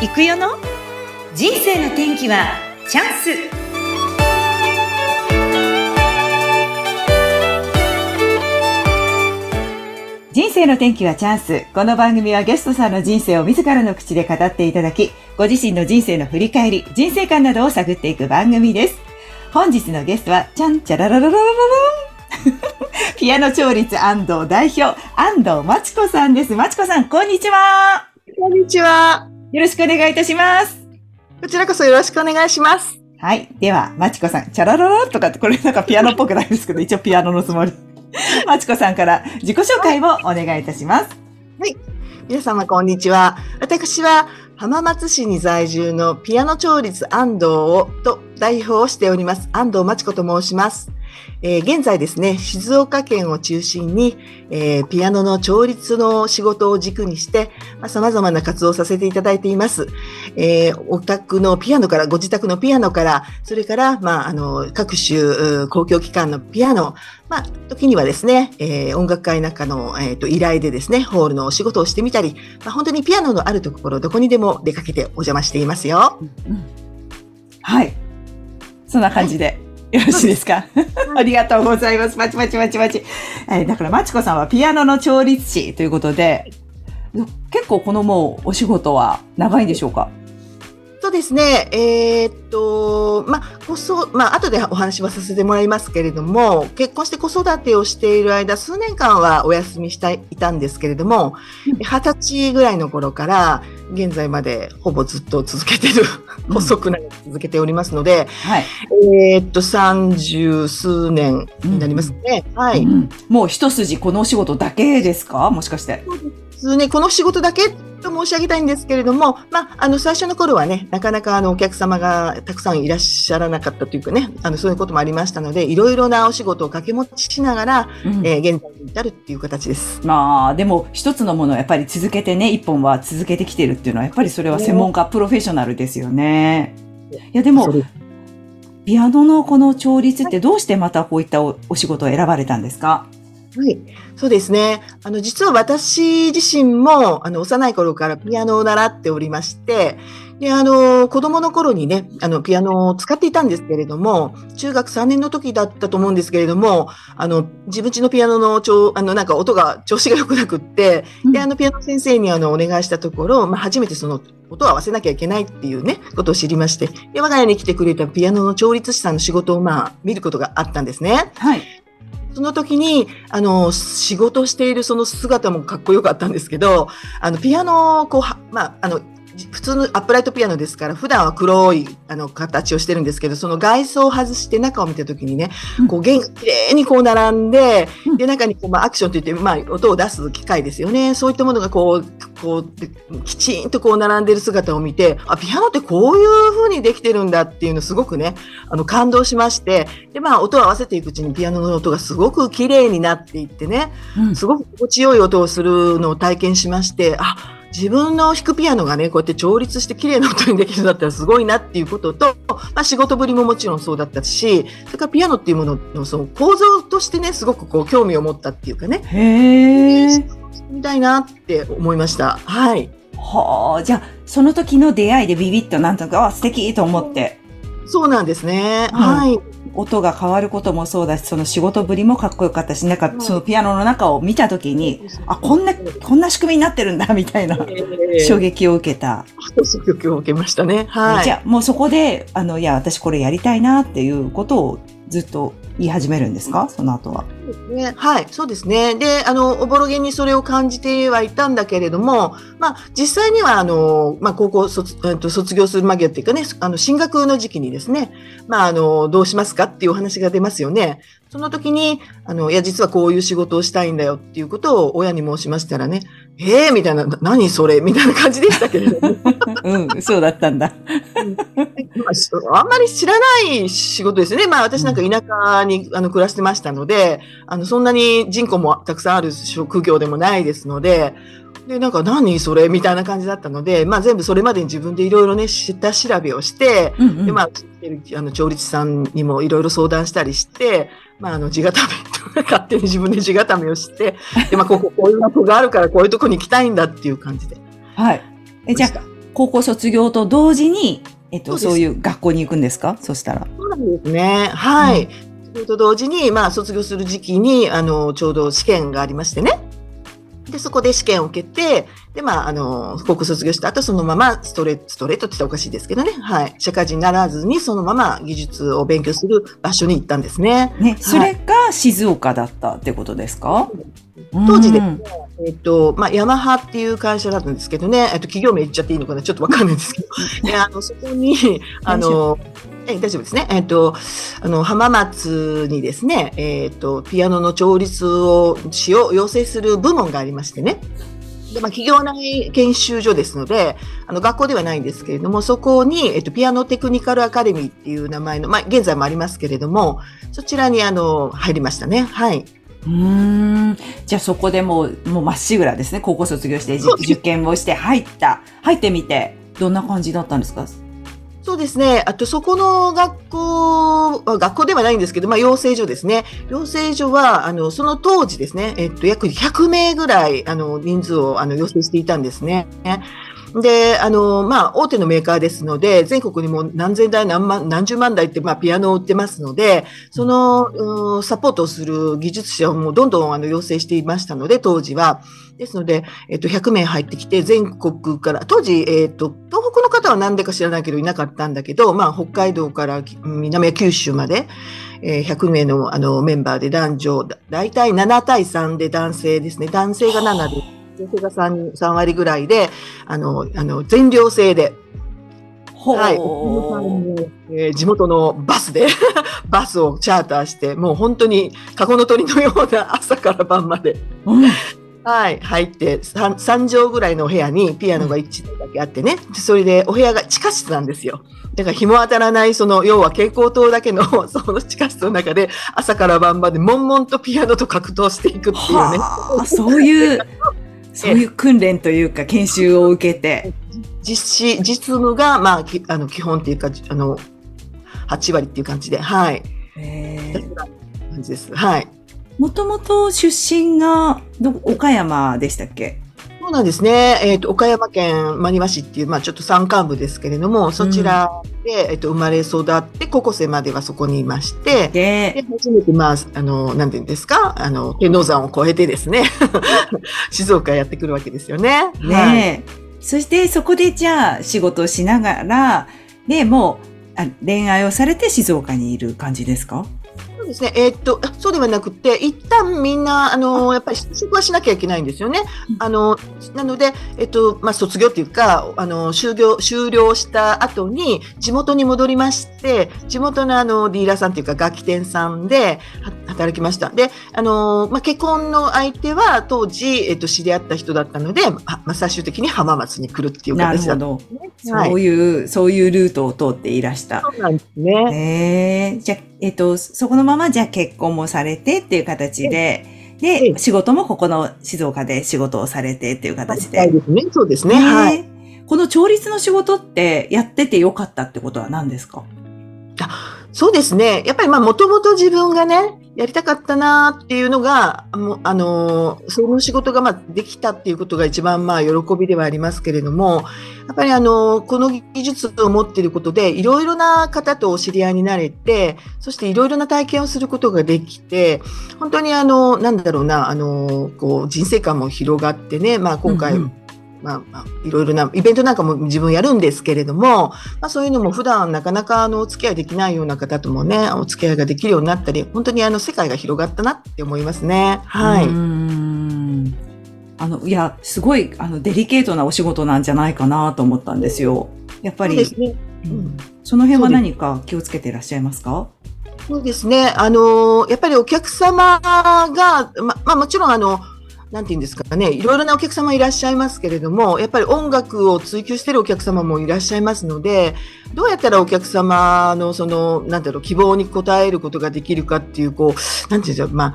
行くよの？人生の天気はチャンス人生の天気はチャンス。この番組はゲストさんの人生を自らの口で語っていただき、ご自身の人生の振り返り、人生観などを探っていく番組です。本日のゲストは、ちゃんちゃらららららら ピアノ調律安藤代表、安藤まちこさんです。まちこさん、こんにちは。こんにちは。よろしくお願いいたします。こちらこそよろしくお願いします。はい。では、まちこさん、チャラララとかって、これなんかピアノっぽくないですけど、一応ピアノのつもり。まちこさんから自己紹介をお願いいたします。皆様こんにちは。私は浜松市に在住のピアノ調律安藤をと代表をしております。安藤真知子と申します。えー現在ですね、静岡県を中心に、えーピアノの調律の仕事を軸にしてさ、まあ、様々な活動をさせていただいています。えーお宅のピアノから、ご自宅のピアノから、それから、まあ、あの、各種公共機関のピアノ、まあ、時にはですね、え音楽会なんかの、えーと依頼でですね、ホールのお仕事をしてみたり、まあ、本当にピアノのあるところ、どこにでも出かけてお邪魔していますよ。うんはい。そんな感じで。よろしいですか？ありがとうございます。まちまちまちまち。えーだから、まちこさんはピアノの調律師ということで、結構このもうお仕事は長いんでしょうか？そうですね、えーっと、まあ、こそ、まあ、後でお話はさせてもらいますけれども、結婚して子育てをしている間、数年間はお休みしていたんですけれども、二十歳ぐらいの頃から、現在までほぼずっと続けてる、うん細くなり続けておりますので、はい。えーっと、三十数年になりますね。はい。うんもう一筋このお仕事だけですか？もしかして。普通ね、この仕事だけと申し上げたいんですけれども、まあ、あの、最初の頃はね、なかなかあの、お客様がたくさんいらっしゃらなかったというかね、あの、そういうこともありましたので、いろいろなお仕事を掛け持ちしながら、うんえー現在に至るっていう形です。まあ、でも一つのものをやっぱり続けてね、一本は続けてきてるっていうのは、やっぱりそれは専門家、プロフェッショナルですよね。いや、でもピアノのこの調律ってどうしてまたこういったおお仕事を選ばれたんですか？はい。そうですね。あの、実は私自身も、あの、幼い頃からピアノを習っておりまして、で、あの、子供の頃にね、あの、ピアノを使っていたんですけれども、中学3年の時だったと思うんですけれども、あの、自分家のピアノの調、あの、なんか音が、調子が良くなくって、で、あの、ピアノ先生にあの、お願いしたところ、まあ、初めてその、音を合わせなきゃいけないっていうね、ことを知りまして、で、我が家に来てくれたピアノの調律師さんの仕事を、まあ、見ることがあったんですね。はい。その時に、あの、仕事しているその姿もかっこよかったんですけど、あの、ピアノをこう、まあ、あの、普通のアップライトピアノですから、普段は黒い、あの、形をしてるんですけど、その外装を外して中を見た時にね、こう、弦が綺麗にこう並んでうん、で、中にこう、まあ、アクションといって、まあ、音を出す機械ですよね。そういったものがこう、こう、できちんとこう並んでる姿を見て、あ、ピアノってこういう風にできてるんだっていうのすごくね、あの、感動しまして、で、まあ、音を合わせていくうちにピアノの音がすごく綺麗になっていってね、うん。すごく心地よい音をするのを体験しまして、あ、自分の弾くピアノがね、こうやって調律して綺麗な音にできるんだったらすごいなっていうことと、まあ仕事ぶりももちろんそうだったし、それからピアノっていうもののその構造としてね、すごくこう興味を持ったっていうかね、へえ。みたいなって思いました。はい。はあ、じゃあ、その時の出会いでビビッとなんとか、あ、素敵と思って、そうなんですね。うんはい。音が変わることもそうだし、その仕事ぶりもかっこよかったし、なんかうんそのピアノの中を見た時に、あ、こんな、こんな仕組みになってるんだ、みたいな衝撃を受けた。衝撃を受けましたね。はい。じゃあ、もうそこで、あの、いや、私これやりたいなっていうことをずっと言い始めるんですか？その後は。ね、はい、そうですね。で、あの、おぼろげにそれを感じてはいたんだけれども、まあ、実際には、あの、まあ、高校卒、えっと、卒業する間際っていうかね、あの、進学の時期にですね、まあ、あの、どうしますかっていうお話が出ますよね。その時に、あの、いや、実はこういう仕事をしたいんだよっていうことを親に申しましたらね、ええみたいな、な何それ？みたいな感じでしたけれども。うん、そうだったんだ。まあんまり知らない仕事ですよね。まあ私なんか田舎にあの暮らしてましたので、あのそんなに人口もたくさんある職業でもないですので、で、なんか何それみたいな感じだったので、まあ全部それまでに自分でいろいろね、下調べをして、うんうんで、まあ、あの調律師さんにもいろいろ相談したりして、まあ、あの、地固め、勝手に自分で地固めをして、で、まあ、ここ、こういうとこがあるから、こういうとこに行きたいんだっていう感じで。はい。え、じゃあ、高校卒業と同時に、えっと、そういう学校に行くんですか？そしたら。そうなんですね。はい。それと同時に、まあ、卒業する時期に、あの、ちょうど試験がありましてね。で、そこで試験を受けて、で、まあ、あの、高校卒業した後、そのままストレート、ストレートって言ったらおかしいですけどね。はい。社会人にならずに、そのまま技術を勉強する場所に行ったんですね。ね、それが静岡だったってことですか？当時でうんえっと、まあ、ヤマハっていう会社だったんですけどね、えっと、企業名言っちゃっていいのかな？ちょっとわかんないんですけど。で、あの、そこに、あの、え大丈夫ですね。えっと、あの、浜松にですね、えっと、ピアノの調律をしよう、養成する部門がありましてね。で、まあ、企業内研修所ですので、あの、学校ではないんですけれども、そこに、えっと、ピアノテクニカルアカデミーっていう名前の、まあ、現在もありますけれども、そちらに、あの、入りましたね。はい。うーん。じゃあそこでもう、もうまっしぐらですね。高校卒業して、受験をして入った。入ってみて、どんな感じだったんですか？そうですね。あと、そこの学校は、学校ではないんですけど、まあ、養成所ですね。養成所は、あの、その当時ですね、えっと、約100名ぐらい、あの、人数を、あの、養成していたんですね。で、あの、まあ、大手のメーカーですので、全国にも何千台、何万、何十万台って、まあ、ピアノを売ってますので、その、うんサポートをする技術者をもうどんどん、あの、養成していましたので、当時は。ですので、えっと、100名入ってきて、全国から、当時、えっと、東北の方は何でか知らないけどいなかったんだけど、まあ、北海道からき南は九州まで、えー100名のあのメンバーで男女、だ大体7対3で男性ですね。男性が7で、女性が 3, 3割ぐらいで、あの、あの、全寮制で。はい。えー地元のバスで、バスをチャーターして、もう本当に、カゴの鳥のような朝から晩まで、うんはい、入って3、3畳ぐらいのお部屋にピアノが1台だけあってね、でそれでお部屋が地下室なんですよ。だから日も当たらない、その、要は蛍光灯だけの、その地下室の中で、朝から晩まで悶々とピアノと格闘していくっていうね。はあ、そういう、そういう訓練というか研修を受けて。実施、実務が、まあ、きあの、基本っていうか、あの、8割っていう感じで、はい。えー感じです。はい。もともと出身がど岡山でしたっけ？そうなんですね。えっ、と、岡山県真庭市っていう、まあちょっと山間部ですけれども、そちらで、えっ、と、生まれ育って、高校生まではそこにいまして、で、で、初めて、まあ、あの、なんていうんですか、あの、天王山を越えてですね、静岡へやってくるわけですよね。はいそしてそこでじゃあ仕事をしながら、で、もうあ恋愛をされて静岡にいる感じですか？ですね。えーっと、あそうではなくて、一旦みんな、あの、やっぱり就職はしなきゃいけないんですよねうん。あの、なので、えっと、まあ、卒業っていうか、あの、終業、終了した後に、地元に戻りまして、地元のあの、ディーラーさんっていうか、楽器店さんでは働きました。で、あの、まあ、結婚の相手は、当時、えっと、知り合った人だったので、まあ、最終的に浜松に来るっていう形だ。ったんですね。はいそういう、そういうルートを通っていらした。そうなんですね。ええじゃあ、えっと、そこのままじゃあ結婚もされてっていう形で、えで、仕事もここの静岡で仕事をされてっていう形で。はいですね。そうですね。ねはい。この調律の仕事ってやっててよかったってことは何ですか？そうですね。やっぱりまあ、もともと自分がね、やりたかったなっていうのが、あの、その仕事がま、できたっていうことが一番まあ、喜びではありますけれども、やっぱりあの、この技術を持っていることで、いろいろな方とお知り合いになれて、そしていろいろな体験をすることができて、本当にあの、なんだろうな、あの、こう、人生観も広がってね、まあ、今回、うんうん。まあ、まあ、いろいろなイベントなんかも自分やるんですけれども、まあ、そういうのも普段なかなかあのお付き合いできないような方ともね、お付き合いができるようになったり、本当にあの世界が広がったなって思いますね。はいあの、いや、すごい、あの、デリケートなお仕事なんじゃないかなと思ったんですよ。やっぱり、ね。ううんんその辺は何か気をつけていらっしゃいますか？そうですね。あのやっぱりお客様が、ま、まあもちろんあの、なんていうんですかね、いろいろなお客様いらっしゃいますけれども、やっぱり音楽を追求しているお客様もいらっしゃいますので、どうやったらお客様のその、なんだろう、希望に応えることができるかっていう、こう、なんていうんですか、まあ、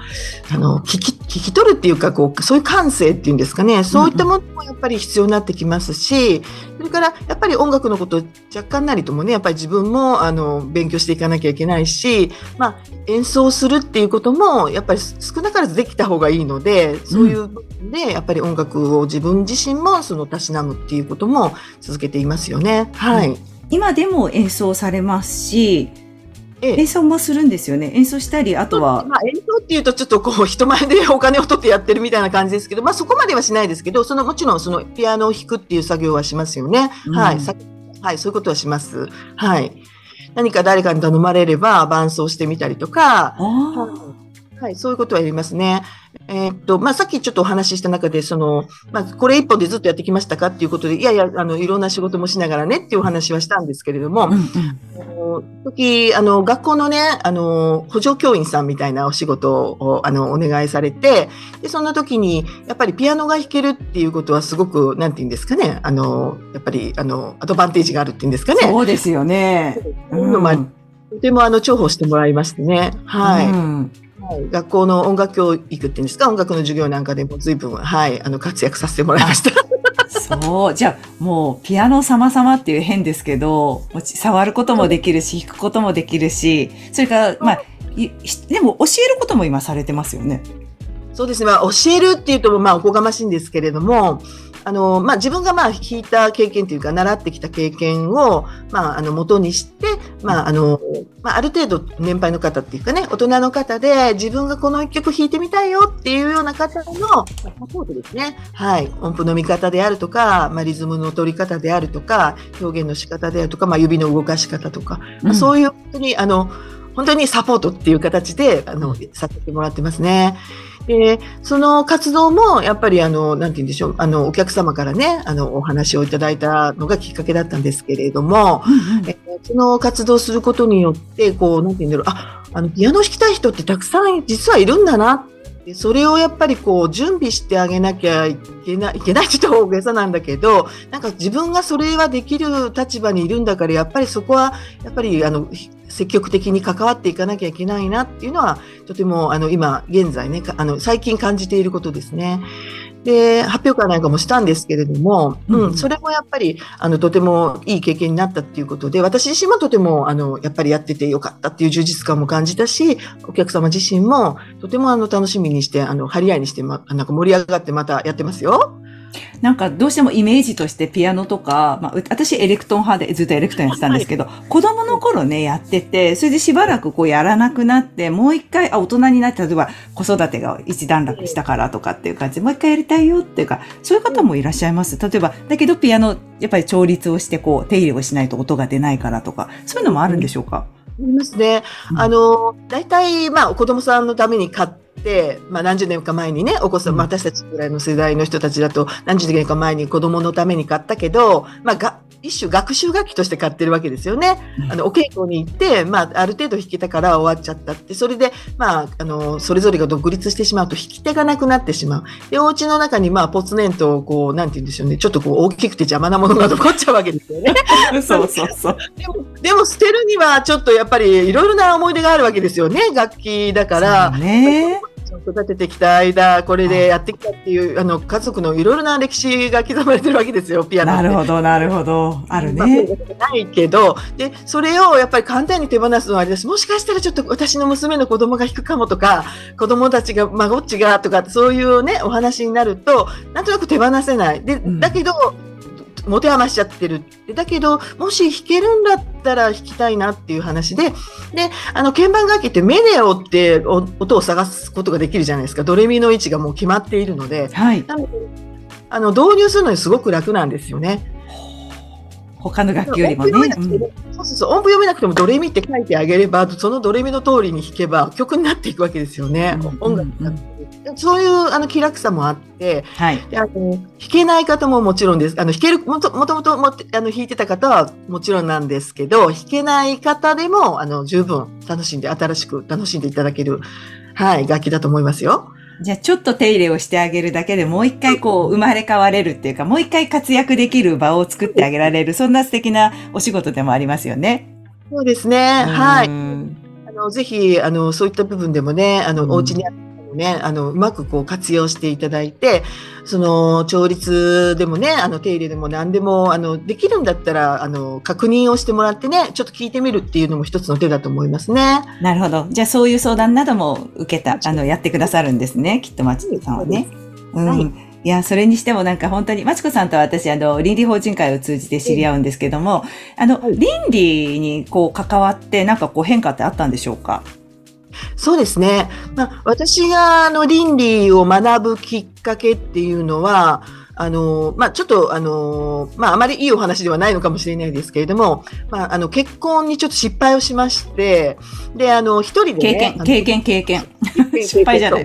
あの、聞き、聞き取るっていうか、こう、そういう感性っていうんですかね、そういったものもやっぱり必要になってきますし、それから、やっぱり音楽のこと若干なりともね、やっぱり自分も、あの、勉強していかなきゃいけないし、まあ、演奏するっていうことも、やっぱり少なからずできた方がいいので、そういういう部分で、やっぱり音楽を自分自身もそのたしなむっていうことも続けていますよね。はい。うん、今でも演奏されますし、演奏もするんですよね。演奏したり、あとは。まあ、演奏っていうと、ちょっとこう、人前でお金を取ってやってるみたいな感じですけど、まあ、そこまではしないですけど、その、もちろん、その、ピアノを弾くっていう作業はしますよね。うん、はい。はい、そういうことはします。はい。何か誰かに頼まれれば伴奏してみたりとか、はい、そういうことはやりますね。えー、っと、まあ、さっきちょっとお話しした中で、その、まあ、これ一本でずっとやってきましたかっていうことで、いやいや、あの、いろんな仕事もしながらねっていうお話はしたんですけれども、うんうん、時、あの、学校のね、あの、補助教員さんみたいなお仕事を、あの、お願いされて、で、その時に、やっぱりピアノが弾けるっていうことはすごく、なんて言うんですかね、あの、やっぱり、あの、アドバンテージがあるっていうんですかね。そうですよね。うん、とても、あの、重宝してもらいましてね。はい。うんはい、学校の音楽教育っていうんですか？音楽の授業なんかでも随分、はい、あの活躍させてもらいました。そう。じゃあ、もう、ピアノ様々っていう変ですけど、触ることもできるし、弾くこともできるし、それから、まあ、でも教えることも今されてますよね。そうですね。まあ、教えるっていうと、まあ、おこがましいんですけれども、あの、まあ、自分がまあ弾いた経験というか、習ってきた経験を、まあ、あの、元にして、まあ、あの、まあ、ある程度年配の方っていうかね、大人の方で自分がこの一曲弾いてみたいよっていうような方のサポートですね。はい。音符の見方であるとか、まあ、リズムの取り方であるとか、表現の仕方であるとか、まあ、指の動かし方とか、まあ、そういう本当に、あの、本当にサポートっていう形で、あの、させてもらってますね。で、その活動も、やっぱりあの、なんて言うんでしょう、あの、お客様からね、あの、お話をいただいたのがきっかけだったんですけれども、うんうん、えその活動することによって、こう、なんて言うんだろう、あ、あの、ピアノ弾きたい人ってたくさん実はいるんだなそれをやっぱりこう準備してあげなきゃいけない、いけないって言った大げさなんだけど、なんか自分がそれはできる立場にいるんだから、やっぱりそこは、やっぱりあの、積極的に関わっていかなきゃいけないなっていうのは、とてもあの今現在ね、あの最近感じていることですね。で、発表会なんかもしたんですけれども、うん、それもやっぱり、あの、とてもいい経験になったっていうことで、私自身もとても、あの、やっぱりやっててよかったっていう充実感も感じたし、お客様自身も、とてもあの、楽しみにして、あの、張り合いにして、ま、なんか盛り上がってまたやってますよ。なんかどうしてもイメージとしてピアノとか、まあ、私エレクトーン派でずっとエレクトーンやってたんですけど、はい、子供の頃ね、やってて、それでしばらくこうやらなくなって、もう一回、あ、大人になって、例えば子育てが一段落したからとかっていう感じで、もう一回やりたいよっていうか、そういう方もいらっしゃいます。例えば、だけどピアノ、やっぱり調律をしてこう、手入れをしないと音が出ないからとか、そういうのもあるんでしょうか、ありますね。あの、大体、まあ、子供さんのために買っ、まあ、何十年か前にねお子さん、私たちぐらいの世代の人たちだと何十年か前に子供のために買ったけど、まあ、が一種学習楽器として買ってるわけですよね。あのお稽古に行って、まあ、ある程度弾けたから終わっちゃったってそれで、まあ、あのそれぞれが独立してしまうと弾き手がなくなってしまう。でお家の中にまあポツネンとこうなんて言うんでしょうねちょっとこう大きくて邪魔なものが残っちゃうわけですよね。そうそうそう でもでも捨てるにはちょっとやっぱりいろいろな思い出があるわけですよね楽器だから。ね育ててきた間、これでやってきたっていう、あの、家族のいろいろな歴史が刻まれてるわけですよ、ピアノなるほど、なるほど。あるね。ないけど、で、それをやっぱり簡単に手放すのはあれだし、もしかしたらちょっと私の娘の子供が弾くかもとか、子供たちが、孫っちがとか、そういうね、お話になると、なんとなく手放せない。で、だけど、持て余しちゃってる。だけどもし弾けるんだったら弾きたいなっていう話でであの鍵盤楽器って目で追って音を探すことができるじゃないですか。ドレミの位置がもう決まっているので、はい、なのであの導入するのにすごく楽なんですよね。他の楽器よりもね。そうそうそう。音符読めなくてもドレミって書いてあげればそのドレミの通りに弾けば曲になっていくわけですよね。うん、音楽になってそういうあの気楽さもあって、はい、であの弾けない方ももちろんです。あの弾けるもともともともあの弾いてた方はもちろんなんですけど、弾けない方でもあの十分楽しんで新しく楽しんでいただけるはい楽器だと思いますよ。じゃあちょっと手入れをしてあげるだけでもう一回こう生まれ変われるっていうか、もう一回活躍できる場を作ってあげられる、そんな素敵なお仕事でもありますよね。そうですね。はい。あのぜひあのそういった部分でもね、あの、お家にあるね、あの、うまくこう活用していただいて、その、調律でもね、あの、手入れでも何でも、あの、できるんだったら、あの、確認をしてもらってね、ちょっと聞いてみるっていうのも一つの手だと思いますね。なるほど。じゃあそういう相談なども受けた、あの、やってくださるんですね、きっと松さんはね。うん。はいいや、それにしてもなんか本当に、まちこさんと私、あの、倫理法人会を通じて知り合うんですけども、あの、はい倫理にこう関わって、なんかこう変化ってあったんでしょうか？そうですね。まあ、私があの倫理を学ぶきっかけっていうのは、あの、まあ、ちょっと、あの、まあ、あまりいいお話ではないのかもしれないですけれども、まあ、あの、結婚にちょっと失敗をしまして、で、あの、一人でね、経験、経験、経験。験失敗じゃない。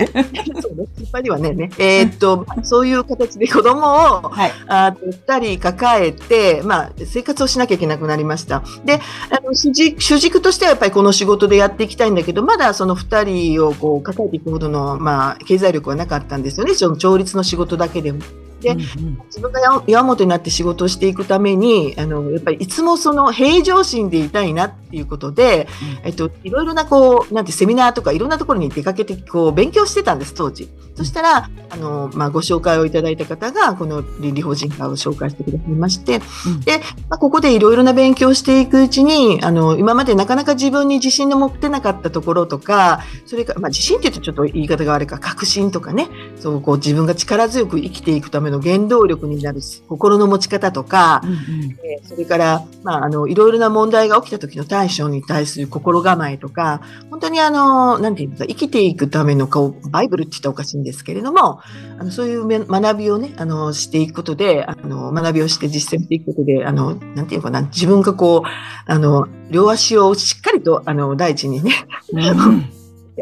そうね失敗ではねね。えーっと、そういう形で子供を、はい。あ二人抱えて、まあ、生活をしなきゃいけなくなりました。で、あの主軸主軸としてはやっぱりこの仕事でやっていきたいんだけど、まだその二人をこう抱えていくほどの、まあ、経済力はなかったんですよね。その調律の仕事だけでも。でうんうん。自分がや矢本になって仕事をしていくために、あの、やっぱりいつもその平常心でいたいなっていうことで、えっと、いろいろなこう、なんてセミナーとかいろんなところに出かけて、こう、勉強してたんです、当時。そしたら、あの、まあ、ご紹介をいただいた方が、この倫理法人会を紹介してくださいまして、うん。で、まあ、ここでいろいろな勉強をしていくうちに、あの、今までなかなか自分に自信の持ってなかったところとか、それから、まあ、自信って言うとちょっと言い方が悪いか、確信とかね、そう、こう、自分が力強く生きていくための原動力になる心の持ち方とか、うんうん。えーそれから、まあ、あの、いろいろな問題が起きた時の対処に対する心構えとか、本当にあの、なんていうか、生きていくためのこう、バイブルって言ったらおかしいんですけれども、あの、そういうめ学びをね、あの、していくことで、あの、学びをして実践していくことで、あの、なんていうかな、自分がこう、あの、両足をしっかりと、あの、大地にね、うん。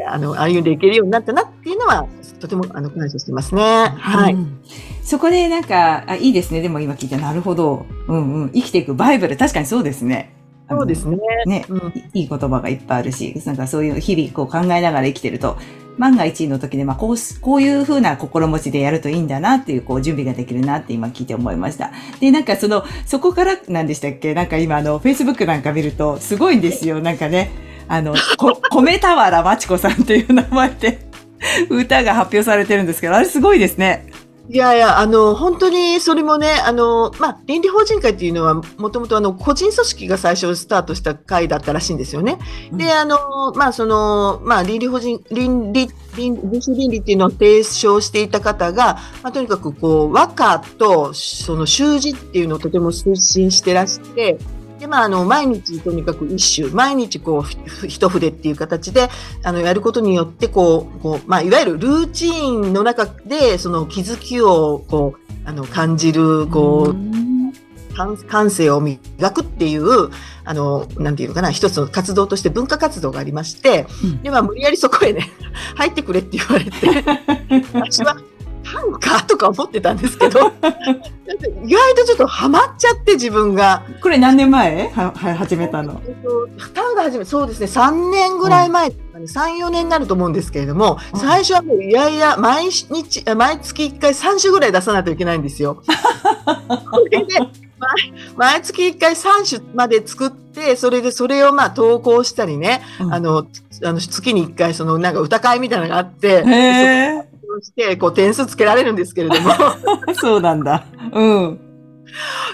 あの、歩んでいけるようになったなっていうのは、とても、あの、感謝してますね。はい。うんそこでなんか、あ、いいですね。でも今聞いて、なるほど。うんうん。生きていくバイブル。確かにそうですね。そうですね。ね、うんいいい言葉がいっぱいあるし、なんかそういう日々こう考えながら生きてると、万が一の時で、まあこうす、こういう風な心持ちでやるといいんだなっていう、こう準備ができるなって今聞いて思いました。で、なんかその、そこからなんでしたっけ？なんか今あの、Facebook なんか見ると、すごいんですよ。なんかね、あの、こ、米俵まちこさんっていう名前で、歌が発表されてるんですけど、あれすごいですね。いやいや、あの、本当にそれもね、あの、まあ、倫理法人会っていうのは、もともとあの、個人組織が最初スタートした会だったらしいんですよね。うんで、あの、まあ、その、まあ、倫理法人、倫理、倫理主倫理っていうのを提唱していた方が、まあ、とにかくこう、和歌と、その習字っていうのをとても推進してらして、で、まあ、あの、毎日とにかく一首、毎日こう、ふ一筆っていう形で、あの、やることによって、こう、こう、まあ、いわゆるルーチンの中で、その気づきを、こう、あの、感じる、こう、感性を磨くっていう、あの、なんていうのかな、一つの活動として文化活動がありまして、うん。で、まあ、無理やりそこへね、入ってくれって言われて、私は、短歌とか思ってたんですけど、意外とちょっとハマっちゃって自分が。これ何年前？は、は、始めたの。えっと短歌始め、そうですね、3年ぐらい前とかね、3、4年になると思うんですけれども、うん最初はもういやいや、毎日、あ毎月1回3種ぐらい出さないといけないんですよ。それで、毎毎月1回3種まで作って、それでそれをまあ投稿したりね、うんあの、あの月に1回そのなんか歌会みたいなのがあって、してこう点数つけられるんですけれども、そうなんだ。うん。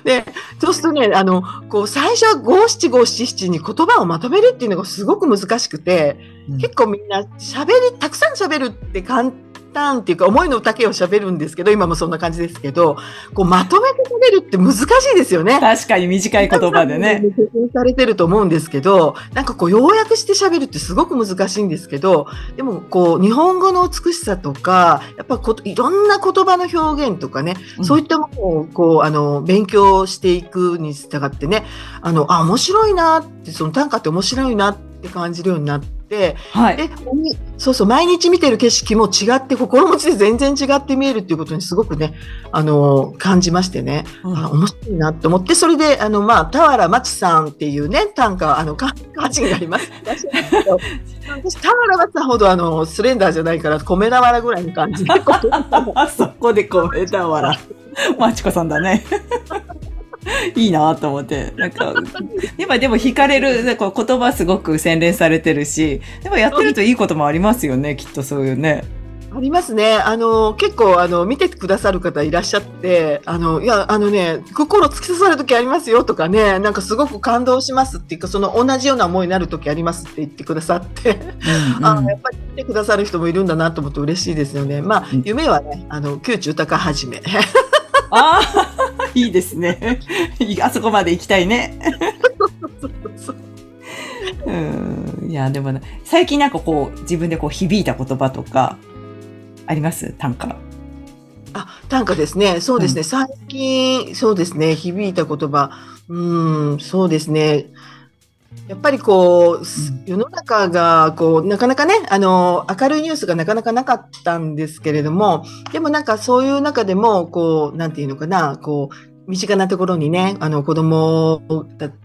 で、そうするとね、あの、こう最初は五七五七七に言葉をまとめるっていうのがすごく難しくて、結構みんな喋り、たくさん喋るって簡単っていうか思いの丈を喋るんですけど、今もそんな感じですけど、こうまとめて喋るって難しいですよね。確かに短い言葉でね。経験されてると思うんですけど、なんかこう要約して喋るってすごく難しいんですけど、でもこう日本語の美しさとか、やっぱこといろんな言葉の表現とかね、うんそういったものをこうあの勉強していくに従ってね、あのあ面白いなってその短歌って面白いなって感じるようになって。はい。で、そうそう、毎日見てる景色も違って、心持ちで全然違って見えるっていうことにすごくね、あの、感じましてね、うんあ面白いなと思って、それで、あの、まあ、田原町さんっていうね、短歌、あの、か歌人があります。私、田原町さんほど、あの、スレンダーじゃないから、米俵ぐらいの感じで、そこでこう、枝原。まちこさんだね。いいなと思って。なんか、今でも惹かれる、なんか言葉すごく洗練されてるし、でもやってるといいこともありますよね、きっとそういうね。ありますね。あの、結構、あの、見てくださる方いらっしゃって、あの、いや、あのね、心突き刺さる時ありますよとかね、なんかすごく感動しますっていうか、その同じような思いになる時ありますって言ってくださって、うんあやっぱり見てくださる人もいるんだなと思って嬉しいですよね。まあうん、夢はね、あの、窮地豊はじめ。ああ、いいですね。い あそこまで行きたいね。うん。いや、でもね、最近なんかこう、自分でこう響いた言葉とか、あります？短歌。あ、短歌ですね。そうですね。う最近、そうですね。響いた言葉。うん、そうですね。やっぱりこう、世の中がこう、なかなかね、あの、明るいニュースがなかなかなかったんですけれども、でもなんかそういう中でも、こう、なんていうのかな、こう、身近なところにね、あの子供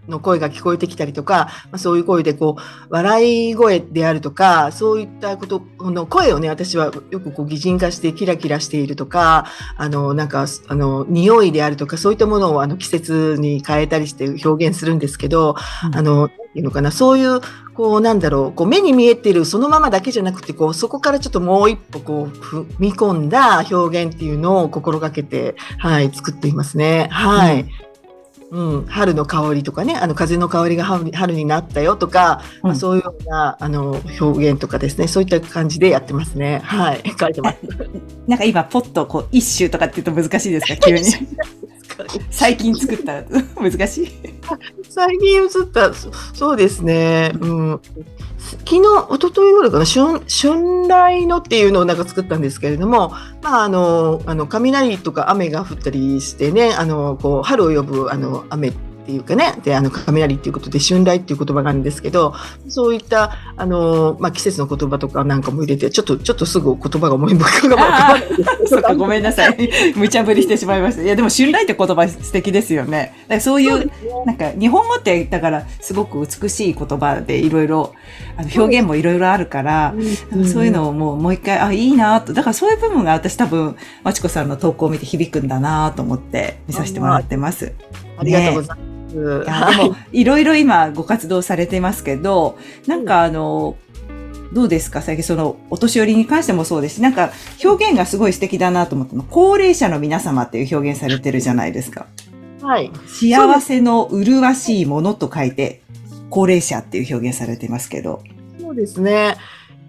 の声が聞こえてきたりとか、まあ、そういう声でこう、笑い声であるとか、そういったこと、この声をね、私はよくこう擬人化してキラキラしているとか、あの、なんか、あの、匂いであるとか、そういったものをあの季節に変えたりして表現するんですけど、うん。あの、ていうのかな、そういう、こう、なんだろう、こう、目に見えてるそのままだけじゃなくて、こう、そこからちょっともう一歩、こう、踏み込んだ表現っていうのを心がけて、はい、作っていますね。はい。うん、春の香りとかね、あの風の香りが春になったよとか、まあ、うんそういうようなあの表現とかですね、そういった感じでやってますね。はい、書いてます。なんか今、ポッとこう、一周とかって言うと難しいですか急に。最近作った 難しい。最近映った、そうですね。うん。昨日、一昨日ぐらいかな、春、春雷のっていうのをなんか作ったんですけれども、まあ、あの、あの、雷とか雨が降ったりしてね、あの、こう、春を呼ぶ、あの、雨っていうかね、で、あの、雷っていうことで、春来っていう言葉があるんですけど、そういった、あの、まあ、季節の言葉とかなんかも入れて、ちょっと、ちょっとすぐ言葉が思い浮かばない そうか、ごめんなさい。無茶ぶりしてしまいました。いや、でも、春来って言葉素敵ですよね。だからそういう、なんか、日本語って、だから、すごく美しい言葉で、いろいろ、表現もいろいろあるから、なんかそういうのをもう、もう一回、あ、いいなと。だからそういう部分が私多分、まちこさんの投稿を見て響くんだなと思って見させてもらってます。ありがとうございます。いやでも、いろいろ今ご活動されてますけど、なんかあの、どうですか？最近その、お年寄りに関してもそうですし、なんか表現がすごい素敵だなと思ったの。高齢者の皆様っていう表現されてるじゃないですか。はい。幸せの麗しいものと書いて、高齢者っていう表現されてますけど。そうですね。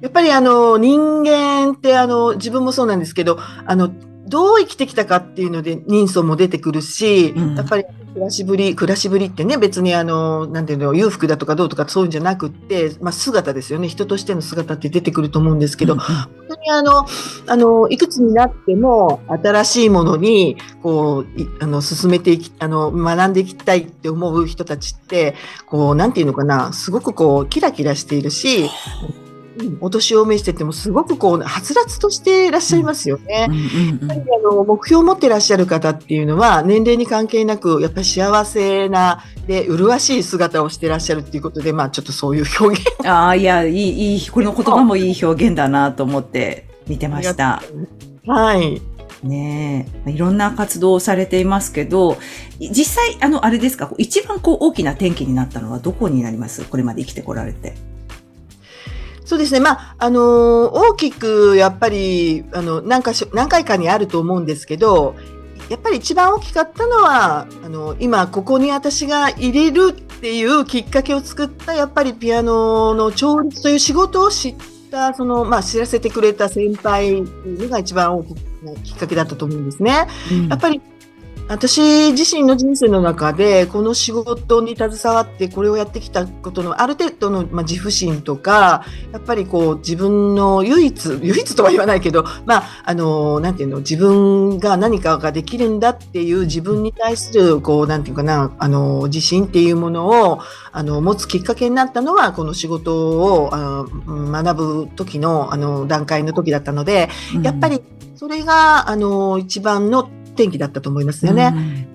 やっぱりあの人間ってあの自分もそうなんですけど、あのどう生きてきたかっていうので人相も出てくるし、うんやっぱり暮らしぶり、暮らしぶりってね、別にあの、なんていうの、裕福だとかどうとかそういうんじゃなくって、まあ姿ですよね。人としての姿って出てくると思うんですけど、うん本当にあの、あの、いくつになっても新しいものに、こう、いあの、進めていき、あの、学んでいきたいって思う人たちって、こう、なんていうのかな、すごくこう、キラキラしているし、うんお年を召しててもすごくこう、はつらつとしていらっしゃいますよね。やっぱりあの目標を持っていらっしゃる方っていうのは年齢に関係なくやっぱり幸せなで麗しい姿をしていらっしゃるっていうことでまあちょっとそういう表現 ああ、いや、いい、いい、この言葉もいい表現だなと思って見てました。はいねえ、いろんな活動をされていますけど、い実際、あの、あれですか、一番こう大きな転機になったのはどこになります？これまで生きてこられて。そうですねまああの大きくやっぱりあの何かし何回かにあると思うんですけどやっぱり一番大きかったのはあの今ここに私が入れるっていうきっかけを作ったやっぱりピアノの調律という仕事を知ったその、まあ、知らせてくれた先輩っていうのが一番大きなきっかけだったと思うんですね。やっぱり私自身の人生の中でこの仕事に携わってこれをやってきたことのある程度の、まあ、自負心とかやっぱりこう自分の唯一 唯一とは言わないけどまああのなんていうの自分が何かができるんだっていう自分に対するこうなんていうかなあの自信っていうものをあの持つきっかけになったのはこの仕事をあの学ぶ時のあの段階の時だったのでやっぱ、りそれがあの一番の転機だったと思いますよね。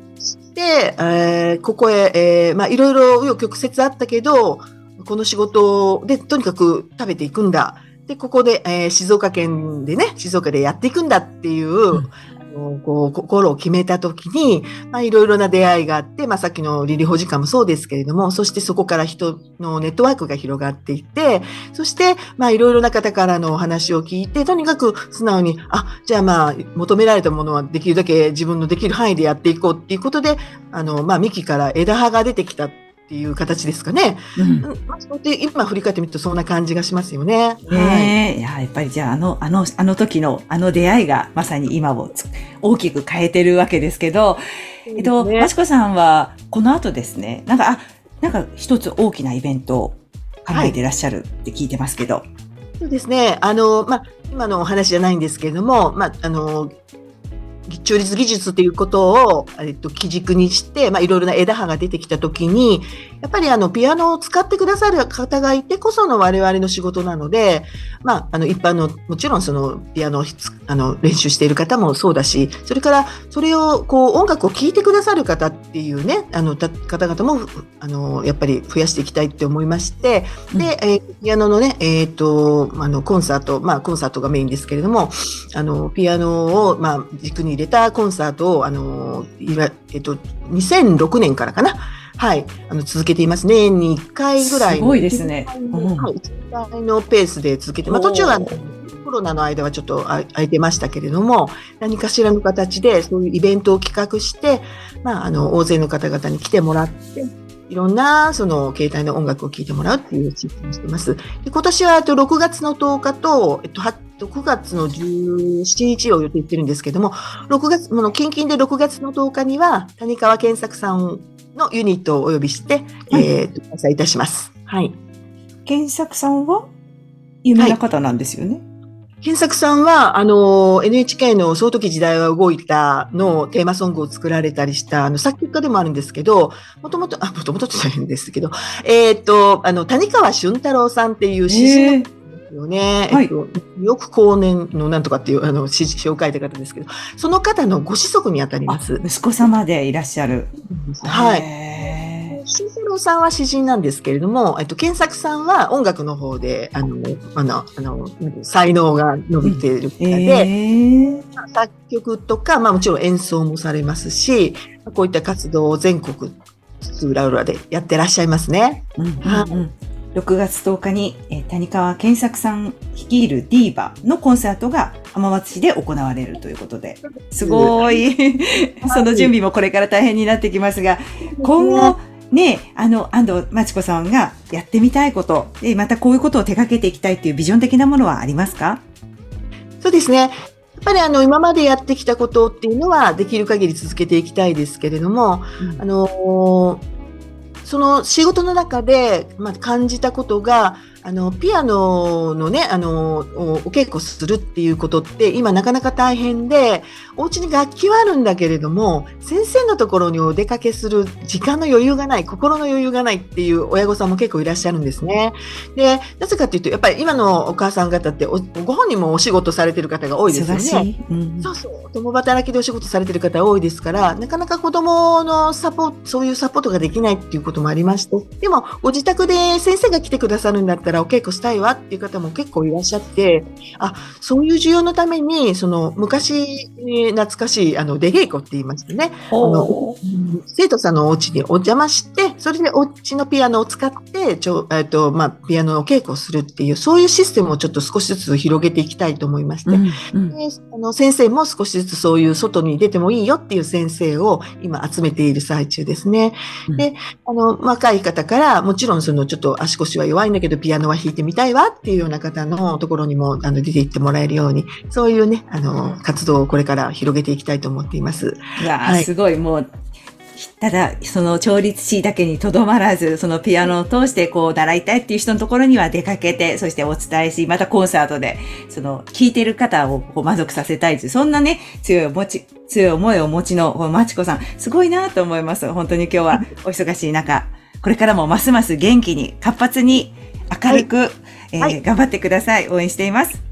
で、えーここへ、えーまあ、いろいろ紆余曲折あったけど、この仕事でとにかく食べていくんだ。で、ここで、えー静岡県でね、静岡でやっていくんだっていう、うんあこう心を決めた時に、まあ、いろいろな出会いがあって、まあ、さっきのリリホ時間もそうですけれども、そしてそこから人のネットワークが広がっていって、そして、まあ、いろいろな方からのお話を聞いて、とにかく素直に、あ、じゃあまあ、求められたものはできるだけ自分のできる範囲でやっていこうっていうことで、あの、まあ、幹から枝葉が出てきたっていう形ですかね。うん、まあ、そうで今振り返ってみるとそんな感じがしますよね。ねはい、いややっぱりじゃああのあのあの時のあの出会いがまさに今を大きく変えてるわけですけど、ね、えっとまちこさんはこの後ですね、なんかあなんか一つ大きなイベントを考えていらっしゃるって聞いてますけど。はい、そうですね。あのまあ今のお話じゃないんですけれども、まああの中立技術ということを、えっと、基軸にして、まあ、いろいろな枝葉が出てきたときに、やっぱりあの、ピアノを使ってくださる方がいてこその我々の仕事なので、まあ、あの、一般の、もちろんその、ピアノをあの練習している方もそうだし、それから、それを、こう、音楽を聴いてくださる方っていうね、あの、方々も、あの、やっぱり増やしていきたいって思いまして、で、えー、ピアノのね、えっ、ー、と、あの、コンサート、まあ、コンサートがメインですけれども、あの、ピアノを、まあ、軸に入れたコンサートを、あの、いわえっ、ー、と、2006年からかな、はい、あの続けていますね。年に1回ぐらい。すごいですね。はい、1回のペースで続けて、まあ、途中はコロナの間はちょっと空いてましたけれども、何かしらの形でそういうイベントを企画して、まあ、あの、大勢の方々に来てもらって、いろんなその携帯の音楽を聴いてもらうっていうシステムしてます。で今年はあと6月の10日と、えっと、9月の17日を予定してるんですけども、6月、もの、近々で6月の10日には、谷川健作さんのユニットをお呼びして、はい、えー、開催いたします。はい。健作さんは有名な方なんですよね。はい健作さんは、あの、NHK のその時時代は動いたのテーマソングを作られたりした、あの、作曲家でもあるんですけど、もともと、あ、もともと大変ですけど、えっ、ー、と、あの、谷川俊太郎さんっていう詩人のよね。はい、えっと、よく後年のなんとかっていう、あの、詩詩を書いた方ですけど、その方のご子息にあたります。息子様でいらっしゃる。はい。慎太郎さんは詩人なんですけれども、えっと、健作さんは音楽の方で、あの、あの、あの才能が伸びている方で、えー、作曲とか、まあもちろん演奏もされますし、こういった活動を全国津々浦々でやってらっしゃいますね。うんうんうん。はい。6月10日に、えー、谷川健作さん率いるディーバのコンサートが浜松市で行われるということで、すごい。その準備もこれから大変になってきますが、今後、ね、あの、安藤真知子さんがやってみたいこと、で、またこういうことを手掛けていきたいっていうビジョン的なものはありますか？そうですね。やっぱりあの今までやってきたことっていうのはできる限り続けていきたいですけれども、うん、あのその仕事の中で、まあ、感じたことがあの、ピアノのね、あの、お稽古するっていうことって今なかなか大変で、お家に楽器はあるんだけれども、先生のところにお出かけする時間の余裕がない、心の余裕がないっていう親御さんも結構いらっしゃるんですね。で、なぜかっていうと、やっぱり今のお母さん方ってご本人もお仕事されてる方が多いですよね。うん、そうそう。共働きでお仕事されてる方多いですから、なかなか子供のサポート、そういうサポートができないっていうこともありまして、でもご自宅で先生が来てくださるんだったら、らお稽古したいわっていう方も結構いらっしゃって、あ、そういう需要のために、その昔、懐かしい、あの、出稽古って言いましてね、あの、生徒さんのお家にお邪魔して、それでお家のピアノを使って、ちょ、えっと、まあ、ピアノの稽古をするっていう、そういうシステムをちょっと少しずつ広げていきたいと思いまして、うんうん、であの先生も少しずつそういう外に出てもいいよっていう先生を今集めている最中ですね。うん、で、あの、若い方から、もちろんそのちょっと足腰は弱いんだけど、ピアノは弾いてみたいわっていうような方のところにもあの出て行ってもらえるように、そういうね、あの、活動をこれから広げていきたいと思っています。いや、はい、すごい、もう、ただ、その調律師だけにとどまらず、そのピアノを通してこう習いたいっていう人のところには出かけて、そしてお伝えし、またコンサートで、その聴いてる方をこう満足させたいという、そんなね、強いお持ち、強い思いをお持ちの、まちこさん、すごいなと思います。本当に今日はお忙しい中、これからもますます元気に、活発に、明るく、はい、えーはい、頑張ってください。応援しています。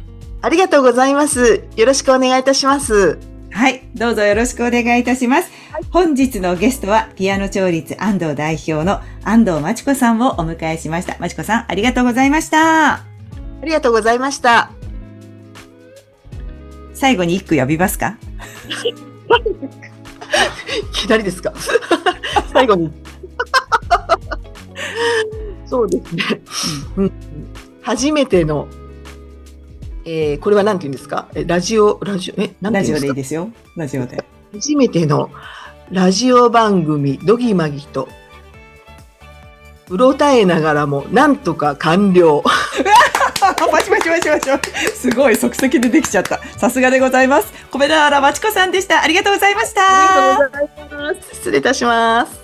ありがとうございます。よろしくお願いいたします。はい。どうぞよろしくお願いいたします。はい、本日のゲストは、ピアノ調律安藤代表の安藤真知子さんをお迎えしました。真知子さん、ありがとうございました。ありがとうございました。最後に一句呼びますか？いきなりですか？最後に。そうですね。うん、初めての、えー、これは何て言うんですか？えラジオ、ラジオ、え、何ラジオて言うんですか？でいいですよ。ラジオで。初めてのラジオ番組、ドギマギと、うろたえながらも、なんとか完了。パチパチパチパチ。すごい即席でできちゃった。さすがでございます。米田原まちこさんでした。ありがとうございました。ありがとうございます。失礼いたします。